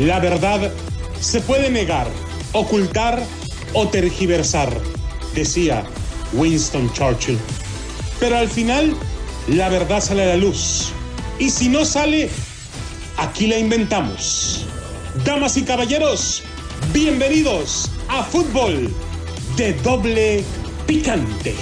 La verdad se puede negar, ocultar o tergiversar, decía Winston Churchill. Pero al final, la verdad sale a la luz. Y si no sale, aquí la inventamos. Damas y caballeros, bienvenidos a Fútbol de Doble Picante.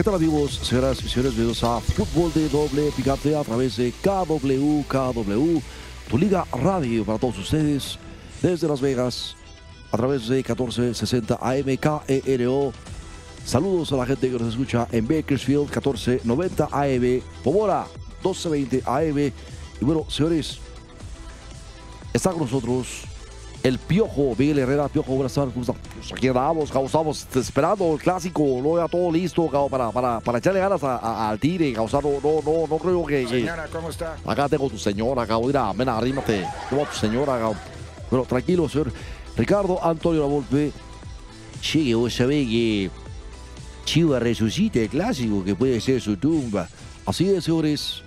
¿Qué tal amigos, señoras y señores? Bienvenidos a Fútbol de Doble Picante a través de KW, KW, tu liga radio para todos ustedes desde Las Vegas a través de 1460 AM KERO. Saludos a la gente que nos escucha en Bakersfield 1490 AM, Pomora 1220 AM. Y bueno, señores, está con nosotros el Piojo, Miguel Herrera, Piojo, buenas tardes. ¿cómo? Pues aquí andamos, cabo, estamos esperando el clásico, no ya todo listo, cabo, para, para, para echarle ganas a- a- al o sea, no, no, no, no creo que... Señora, ¿cómo está? Acá tengo tu señora, cabo, mira, ven, arrímate, toma tu señora, cabo. Bueno, tranquilo, señor. Ricardo Antonio Lavolpe. Sí, vos sabés que Chivas resucita el clásico, que puede ser su tumba. Así es, señores.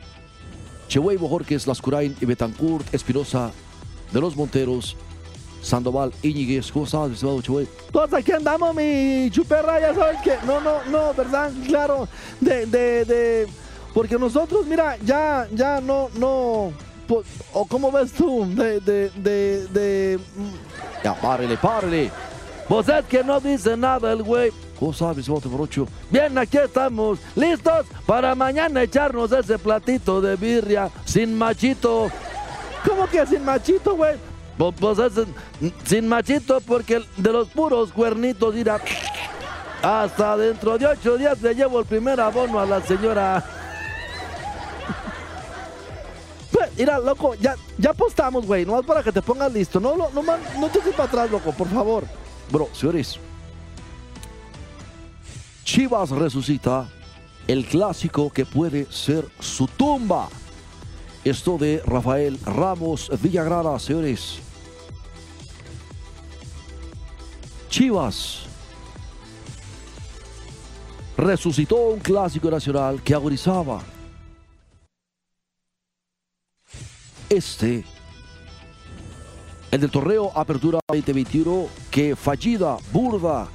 Chehuey Bojorques, Lascurain y Betancourt, Espinosa, de los Monteros, Sandoval, Íñiguez. ¿Cómo estás, mi estimado Chehuey? Todos aquí andamos, mi chuperra, ya sabes que. No, no, no, ¿verdad? Claro. De, de, de. Porque nosotros, mira, ya, ya no, no. ¿O cómo ves tú? De, de, de, de. Ya, párele, párele. Pues es que no dice nada el güey. ¿Cómo estás, mi estimado Temorocho? Bien, aquí estamos, listos para mañana echarnos ese platito de birria sin machito. ¿Cómo que sin machito, güey? Pues, pues es sin machito porque de los puros cuernitos, mira. Hasta dentro de ocho días le llevo el primer abono a la señora. Pues, Mira, loco, ya, ya apostamos, güey. Nomás para que te pongas listo. No, no, no, no te eches para atrás, loco, por favor. Bueno, señores, Chivas resucita el clásico que puede ser su tumba. Esto de Rafael Ramos Villagrana, señores. Chivas resucitó un clásico nacional que agonizaba. Este el del torneo Apertura 2021 que fallida, burda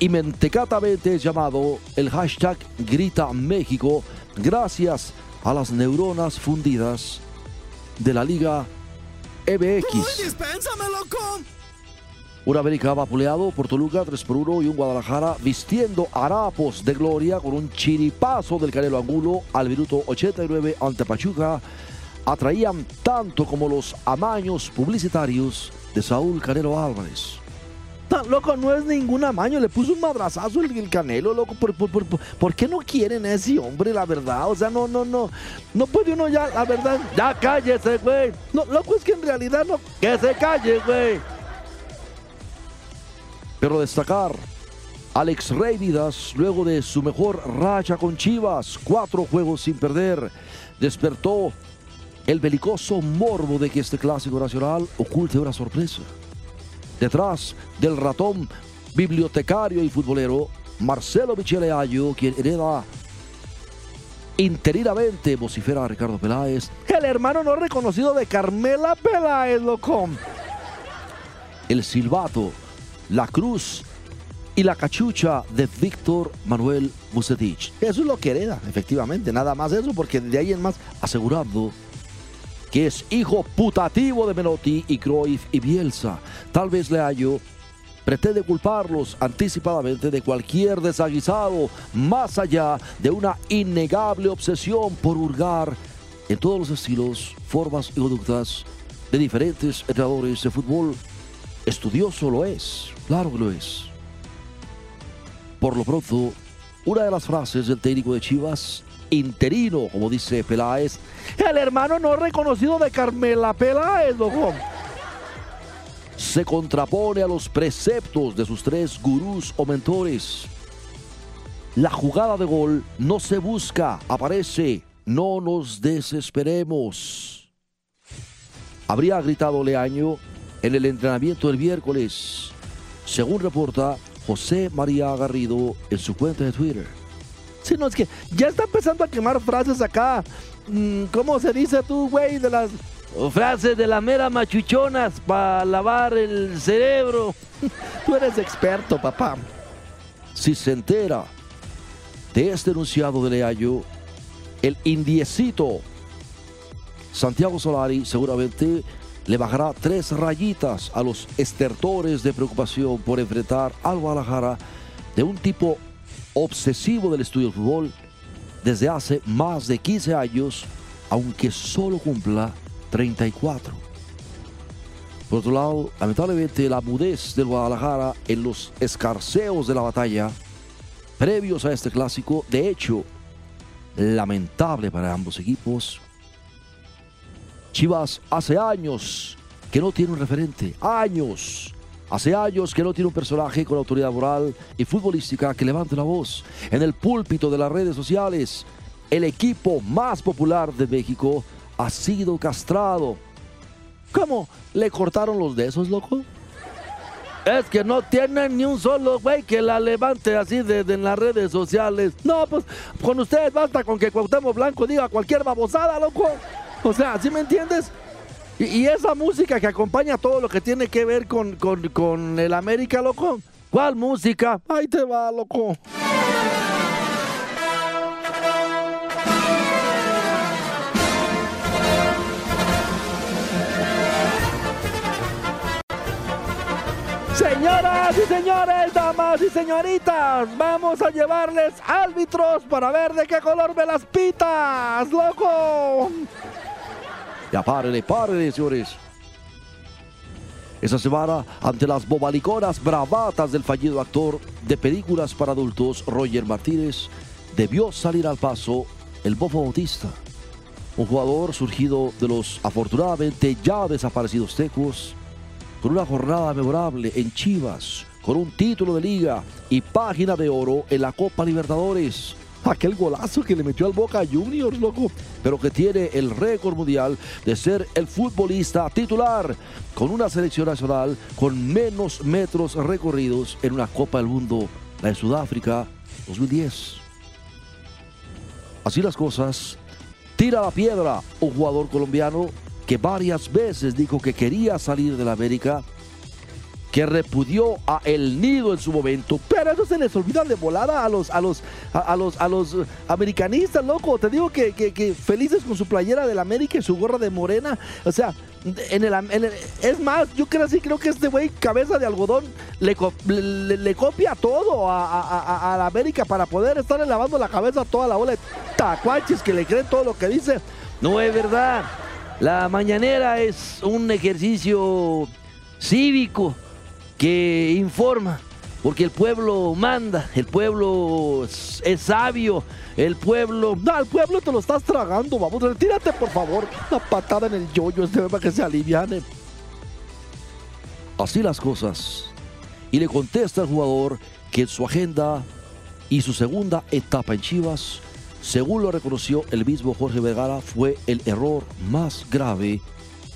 y mentecatamente es llamado el hashtag Grita México gracias a las neuronas fundidas de la Liga loco! Un América vapuleado por Toluca 3 por 1 y un Guadalajara vistiendo harapos de gloria con un chiripazo del Canelo Angulo al minuto 89 ante Pachuca. Atraían tanto como los amaños publicitarios de Saúl Canelo Álvarez. Loco, no es ningún amaño. Le puso un madrazazo el, el canelo, loco. ¿Por, por, por, por- por qué no quieren a ese hombre, la verdad? O sea, no, no, no. No puede uno ya, la verdad. Ya cállese, güey. No, loco, es que en realidad no. Que se calle, güey. Pero destacar, Alex Rey Vidas, luego de su mejor racha con Chivas, cuatro juegos sin perder, despertó el belicoso morbo de que este clásico nacional oculte una sorpresa. Detrás del ratón bibliotecario y futbolero, Marcelo Michele Ayo, quien hereda interinamente, vocifera a Ricardo Peláez, El hermano no reconocido de Carmela Peláez, loco. el silbato, la cruz y la cachucha de Víctor Manuel Bucetich. Eso es lo que hereda, efectivamente. Nada más eso, porque de ahí en más. asegurando que es hijo putativo de Menotti y Cruyff y Bielsa. Tal vez Leayo pretende culparlos anticipadamente de cualquier desaguisado, más allá de una innegable obsesión por hurgar en todos los estilos, formas y conductas de diferentes entrenadores de fútbol. Estudioso lo es, claro que lo es. Por lo pronto, una de las frases del técnico de Chivas, interino, como dice Peláez, El hermano no reconocido de Carmela Peláez, se contrapone a los preceptos de sus tres gurús o mentores. La jugada de gol no se busca, aparece. No nos desesperemos. Habría gritado Leaño en el entrenamiento del miércoles, según reporta José María Garrido en su cuenta de Twitter. Sí, no, es que ya está empezando a quemar frases acá. Mm, ¿Cómo se dice tú, güey? De las frases de la mera machuchonas para lavar el cerebro. Tú eres experto, papá. Si se entera de este enunciado de Leayo, el indiecito Santiago Solari seguramente le bajará tres rayitas a los estertores de preocupación por enfrentar al Guadalajara de un tipo obsesivo del estudio del fútbol desde hace más de 15 años, aunque solo cumpla 34. Por otro lado, lamentablemente la mudez del Guadalajara en los escarceos de la batalla previos a este clásico, de hecho, lamentable para ambos equipos. Chivas hace años que no tiene un referente, años. Hace años que no tiene un personaje con autoridad moral y futbolística que levante la voz en el púlpito de las redes sociales. El equipo más popular de México ha sido castrado. ¿Cómo le cortaron los de esos, loco? Es que no tienen ni un solo güey que la levante así desde en las redes sociales. No, pues con ustedes basta con que Cuauhtémoc Blanco diga cualquier babosada, loco. O sea, ¿sí me entiendes? Y, esa música que acompaña todo lo que tiene que ver con, con, con el América, loco. ¿Cuál música? Ahí te va, loco. Señoras y señores, damas y señoritas, vamos a llevarles árbitros para ver de qué color ve las pitas, loco. Ya párele, párele, señores. Esa semana, ante las bobaliconas bravatas del fallido actor de películas para adultos Roger Martínez, debió salir al paso el Bofo Bautista, un jugador surgido de los afortunadamente ya desaparecidos Tecos, con una jornada memorable en Chivas, con un título de liga y página de oro en la Copa Libertadores aquel golazo que le metió al Boca Juniors, loco, pero que tiene el récord mundial de ser el futbolista titular con una selección nacional con menos metros recorridos en una Copa del Mundo, la de Sudáfrica 2010. Así las cosas, tira la piedra un jugador colombiano que varias veces dijo que quería salir de la América que repudió a El Nido en su momento. Pero eso se les olvida de volada a los, a los, a, los, a los americanistas, loco. Te digo que, que, felices con su playera del América y su gorra de morena. O sea, en el, es más, yo creo creo que este güey, cabeza de algodón, le, le, copia todo a, la América para poder estar lavando la cabeza a toda la ola de tacuaches que le creen todo lo que dice. No es verdad. La mañanera es un ejercicio cívico que informa, porque el pueblo manda, el pueblo es, sabio, el pueblo... No, el pueblo te lo estás tragando, vamos, retírate por favor, una patada en el yoyo este para que se aliviane. Así las cosas. Y le contesta al jugador que su agenda y su segunda etapa en Chivas, según lo reconoció el mismo Jorge Vergara, fue el error más grave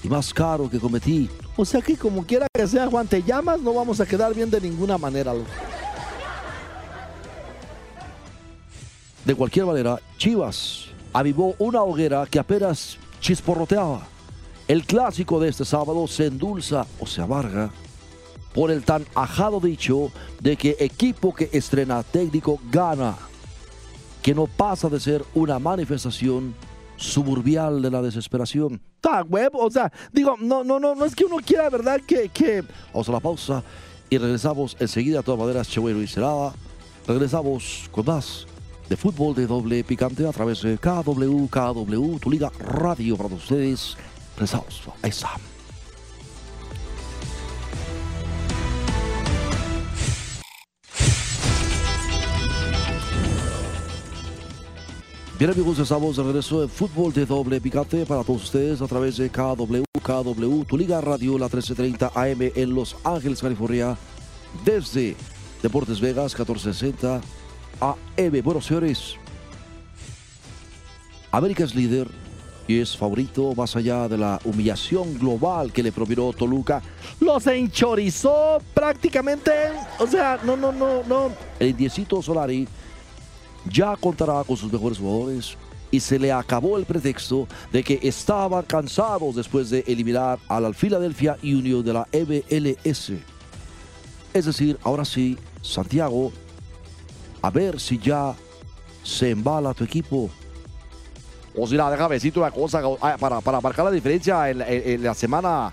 y más caro que cometí o sea que como quiera que sea Juan, te llamas, no vamos a quedar bien de ninguna manera. De cualquier manera, Chivas avivó una hoguera que apenas chisporroteaba. El clásico de este sábado se endulza o se amarga por el tan ajado dicho de que equipo que estrena técnico gana, que no pasa de ser una manifestación suburbial de la desesperación. Está web, o sea, digo, no, no, no, no es que uno quiera, ¿verdad? Que, que... Vamos a la pausa y regresamos enseguida, a todas maneras, Chehuelo y Cerada. Regresamos con más de fútbol de doble picante a través de KW, KW, tu liga radio para ustedes. Regresamos, ahí está. Bien amigos, estamos de regreso en fútbol de doble picante para todos ustedes a través de KW, KW, tu liga radio, la 1330 AM en Los Ángeles, California, desde Deportes Vegas 1460 AM. Bueno, señores, América es líder y es favorito más allá de la humillación global que le propinó Toluca. Los enchorizó prácticamente. O sea, no, no, no, no. El indiecito Solari ya contará con sus mejores jugadores y se le acabó el pretexto de que estaban cansados después de eliminar al Philadelphia Union de la MLS. Es decir, ahora sí, Santiago, a ver si ya se embala tu equipo. O sea, déjame decirte una cosa, ah, para, para marcar la diferencia, en, la semana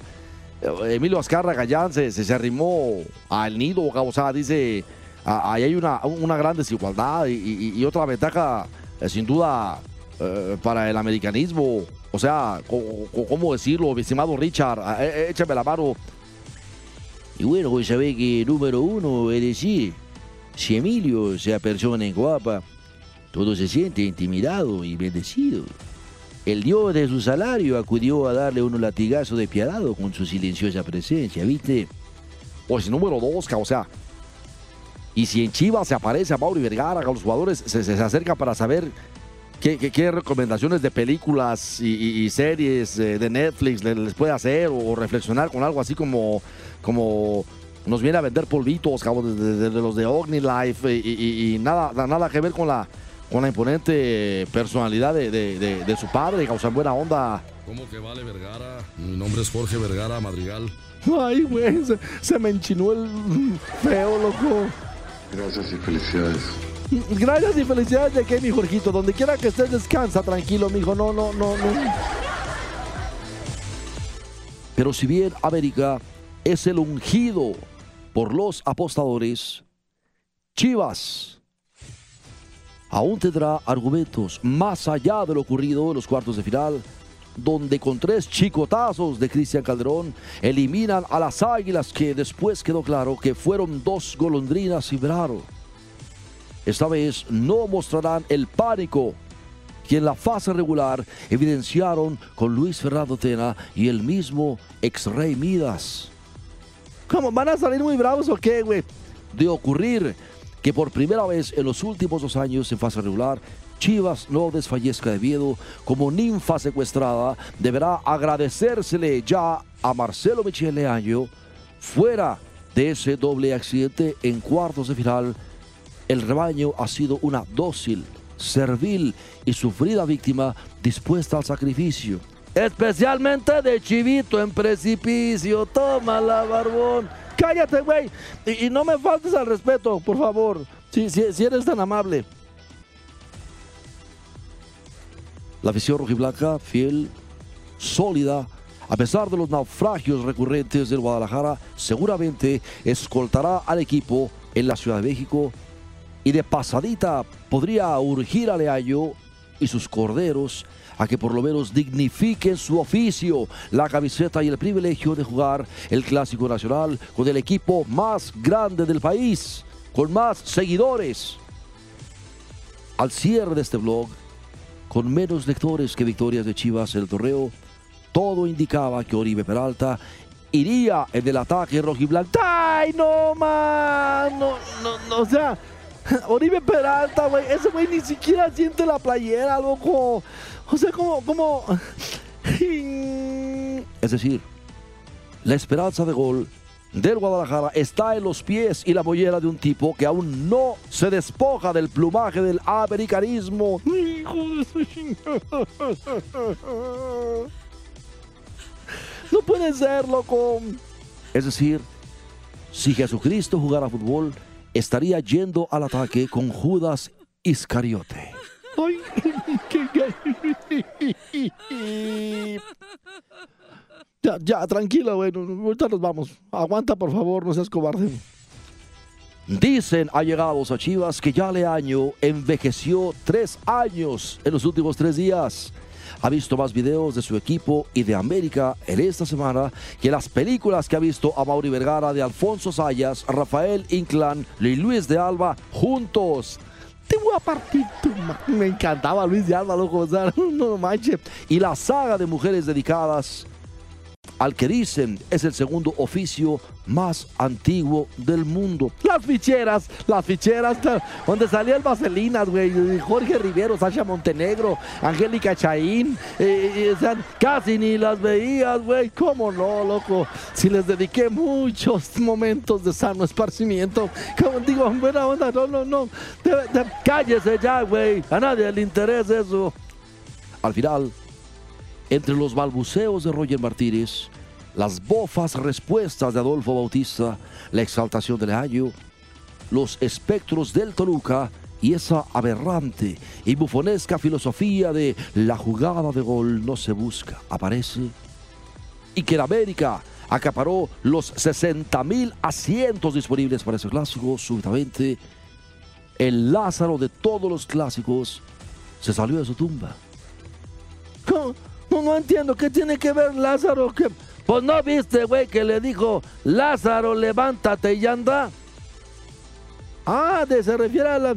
eh, Emilio Azcarra Gallán se, se, arrimó al nido, o sea, dice, ahí hay una, una gran desigualdad y, otra ventaja, eh, sin duda, eh, para el americanismo. O sea, ¿cómo decirlo, mi estimado Richard? Ah, échame la mano. Y bueno, pues sabe que número uno, es decir, si Emilio se persona en guapa, todo se siente intimidado y bendecido. El dios de su salario acudió a darle un latigazo despiadado con su silenciosa presencia, ¿viste? Pues número dos, o sea. Y si en Chivas se aparece a Mauri Vergara, los jugadores se, se acercan para saber qué, recomendaciones de películas y, series eh, de Netflix les, puede hacer o, reflexionar con algo así como, como nos viene a vender polvitos, de, de, los de OmniLife y, y, nada, nada que ver con la con la imponente personalidad de, su padre, causa buena onda. ¿Cómo que vale Vergara? Mi nombre es Jorge Vergara Madrigal. Ay, güey, se, me enchinó el feo, loco. Gracias y felicidades. Gracias y felicidades de que mi Jorgito, donde quiera que estés, descansa tranquilo, mijo. No, no, no, no. Pero si bien América es el ungido por los apostadores, Chivas aún tendrá argumentos más allá de lo ocurrido en los cuartos de final, donde con tres chicotazos de Cristian Calderón eliminan a las Águilas que después quedó claro que fueron dos golondrinas y braro. Esta vez no mostrarán el pánico que en la fase regular evidenciaron con Luis Fernando Tena y el mismo ex-rey Midas. ¿Cómo van a salir muy bravos o qué, güey? De ocurrir que por primera vez en los últimos dos años en fase regular, Chivas no desfallezca de miedo como ninfa secuestrada, deberá agradecérsele ya a Marcelo Michele Año fuera de ese doble accidente en cuartos de final. El rebaño ha sido una dócil, servil y sufrida víctima dispuesta al sacrificio. Especialmente de chivito en precipicio. Tómala, barbón cállate, güey. Y, no me faltes al respeto, por favor. Si, si, eres tan amable. La afición rojiblanca, fiel, sólida, a pesar de los naufragios recurrentes del Guadalajara, seguramente escoltará al equipo en la Ciudad de México y de pasadita podría urgir a Leayo y sus corderos a que por lo menos dignifiquen su oficio, la camiseta y el privilegio de jugar el Clásico Nacional con el equipo más grande del país, con más seguidores. Al cierre de este blog, con menos lectores que victorias de Chivas en el torneo, todo indicaba que Oribe Peralta iría en el ataque rojiblanco. ¡Ay, no, man! No, no, no, o sea, Oribe Peralta, güey, ese güey ni siquiera siente la playera, loco. O sea, como, como... Es decir, la esperanza de gol del Guadalajara está en los pies y la mollera de un tipo que aún no se despoja del plumaje del americanismo. No puede ser, loco. Es decir, si Jesucristo jugara fútbol, estaría yendo al ataque con Judas Iscariote. Ay, ya, ya, tranquila, bueno, ahorita nos vamos. Aguanta, por favor, no seas cobarde. Dicen allegados a Chivas que ya Leaño envejeció tres años en los últimos tres días. Ha visto más videos de su equipo y de América en esta semana que las películas que ha visto a Mauri Vergara, de Alfonso Sayas, Rafael Inclán y Luis de Alba juntos te voy a partir Me encantaba Luis de Alba, loco, no manches. Y la saga de mujeres dedicadas al que dicen es el segundo oficio más antiguo del mundo. Las ficheras, las ficheras, donde salía el Vaselinas, güey, Jorge Rivero, Sasha Montenegro, Angélica Chaín, eh, eh, casi ni las veías, güey, cómo no, loco, si les dediqué muchos momentos de sano esparcimiento, como digo, buena onda, no, no, no, cállese ya, güey, a nadie le interesa eso. Al final, entre los balbuceos de Roger Martínez, las bofas respuestas de Adolfo Bautista, la exaltación del año, los espectros del Toluca y esa aberrante y bufonesca filosofía de la jugada de gol no se busca, aparece, y que la América acaparó los 60 mil asientos disponibles para ese clásico, súbitamente el Lázaro de todos los clásicos se salió de su tumba. No, entiendo, ¿qué tiene que ver Lázaro? que Pues no viste, güey, que le dijo, Lázaro, levántate y anda. Ah, de, se refiere a la...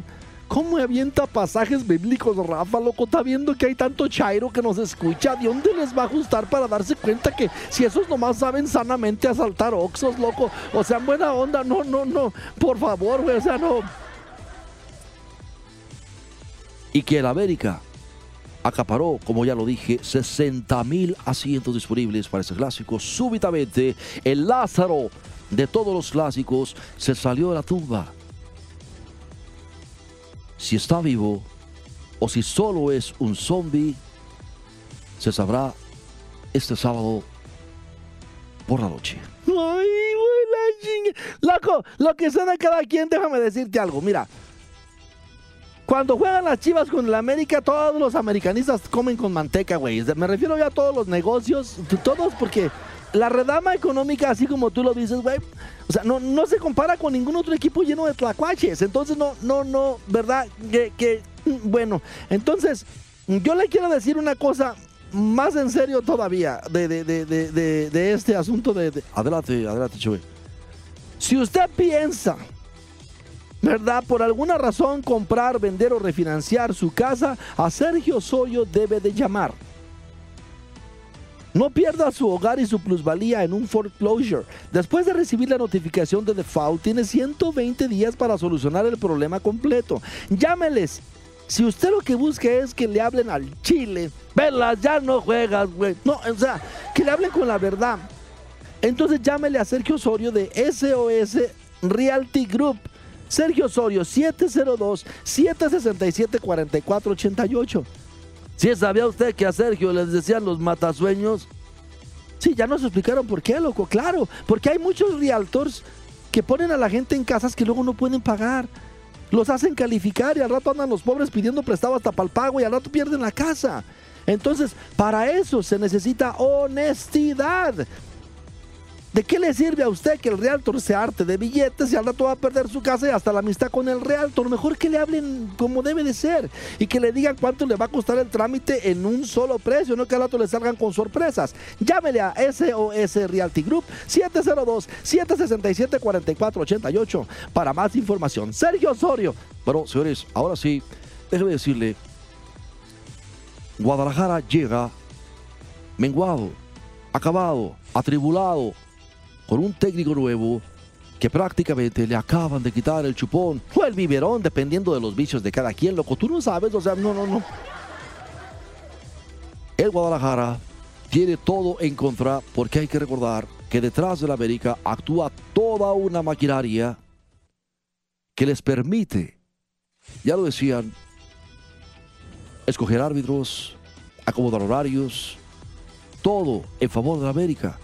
¿Cómo avienta pasajes bíblicos, Rafa, loco? Está viendo que hay tanto chairo que nos escucha. ¿De dónde les va a ajustar para darse cuenta que si esos nomás saben sanamente asaltar oxos, loco? O sea, en buena onda, no, no, no. Por favor, güey, o sea, no. Y que el América acaparó, como ya lo dije, 60 mil asientos disponibles para ese clásico. Súbitamente, el Lázaro de todos los clásicos se salió de la tumba. Si está vivo o si solo es un zombie, se sabrá este sábado por la noche. Ay, buena Loco, lo que suena cada quien, déjame decirte algo. Mira, cuando juegan las chivas con el América, todos los americanistas comen con manteca, güey. Me refiero ya a todos los negocios, todos, porque la redama económica, así como tú lo dices, güey, o sea, no, no se compara con ningún otro equipo lleno de tlacuaches. Entonces, no, no, no, ¿verdad? Que, bueno, entonces, yo le quiero decir una cosa más en serio todavía de, de, de, de este asunto de, Adelante, adelante, Chuy. Si usted piensa ¿verdad? Por alguna razón comprar, vender o refinanciar su casa, a Sergio Osorio debe de llamar. No pierda su hogar y su plusvalía en un foreclosure. Después de recibir la notificación de default, tiene 120 días para solucionar el problema completo. Llámeles. Si usted lo que busca es que le hablen al chile, velas, ya no juegas, güey. No, o sea, que le hablen con la verdad. Entonces llámele a Sergio Osorio de SOS Realty Group Sergio Osorio, 702-767-4488. ¿Sí sabía usted que a Sergio les decían los matasueños? Sí, ya nos explicaron por qué, loco. Claro, porque hay muchos realtors que ponen a la gente en casas que luego no pueden pagar. Los hacen calificar y al rato andan los pobres pidiendo prestado hasta para el pago y al rato pierden la casa. Entonces, para eso se necesita honestidad. ¿De qué le sirve a usted que el realtor se arte de billetes y al rato va a perder su casa y hasta la amistad con el realtor? Mejor que le hablen como debe de ser y que le digan cuánto le va a costar el trámite en un solo precio, no que al rato le salgan con sorpresas. Llámele a SOS Realty Group 702-767-4488 para más información. Sergio Osorio. Pero, señores, ahora sí, déjeme decirle, Guadalajara llega menguado, acabado, atribulado, con un técnico nuevo que prácticamente le acaban de quitar el chupón o el biberón, dependiendo de los vicios de cada quien, loco. Tú no sabes, o sea, no, no, no. El Guadalajara tiene todo en contra porque hay que recordar que detrás de la América actúa toda una maquinaria que les permite, ya lo decían, escoger árbitros, acomodar horarios, todo en favor de la América.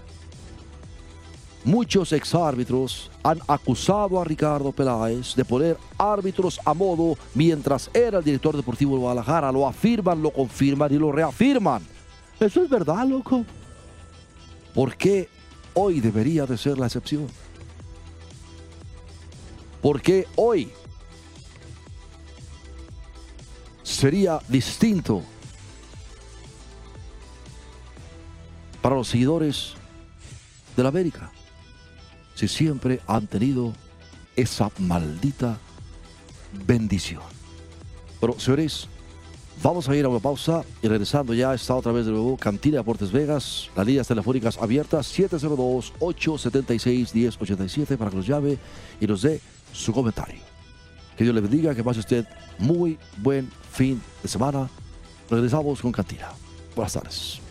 Muchos exárbitros han acusado a Ricardo Peláez de poner árbitros a modo mientras era el director deportivo de Guadalajara. Lo afirman, lo confirman y lo reafirman. Eso es verdad, loco. ¿Por qué hoy debería de ser la excepción? ¿Por qué hoy sería distinto para los seguidores de la América? Si siempre han tenido esa maldita bendición. Pero, señores, Vamos a ir a una pausa y regresando ya está otra vez de nuevo Cantina Deportes Vegas, las líneas telefónicas abiertas 702-876-1087 para que nos llame y nos dé su comentario. Que Dios le bendiga, que pase usted muy buen fin de semana. Regresamos con Cantina. Buenas tardes.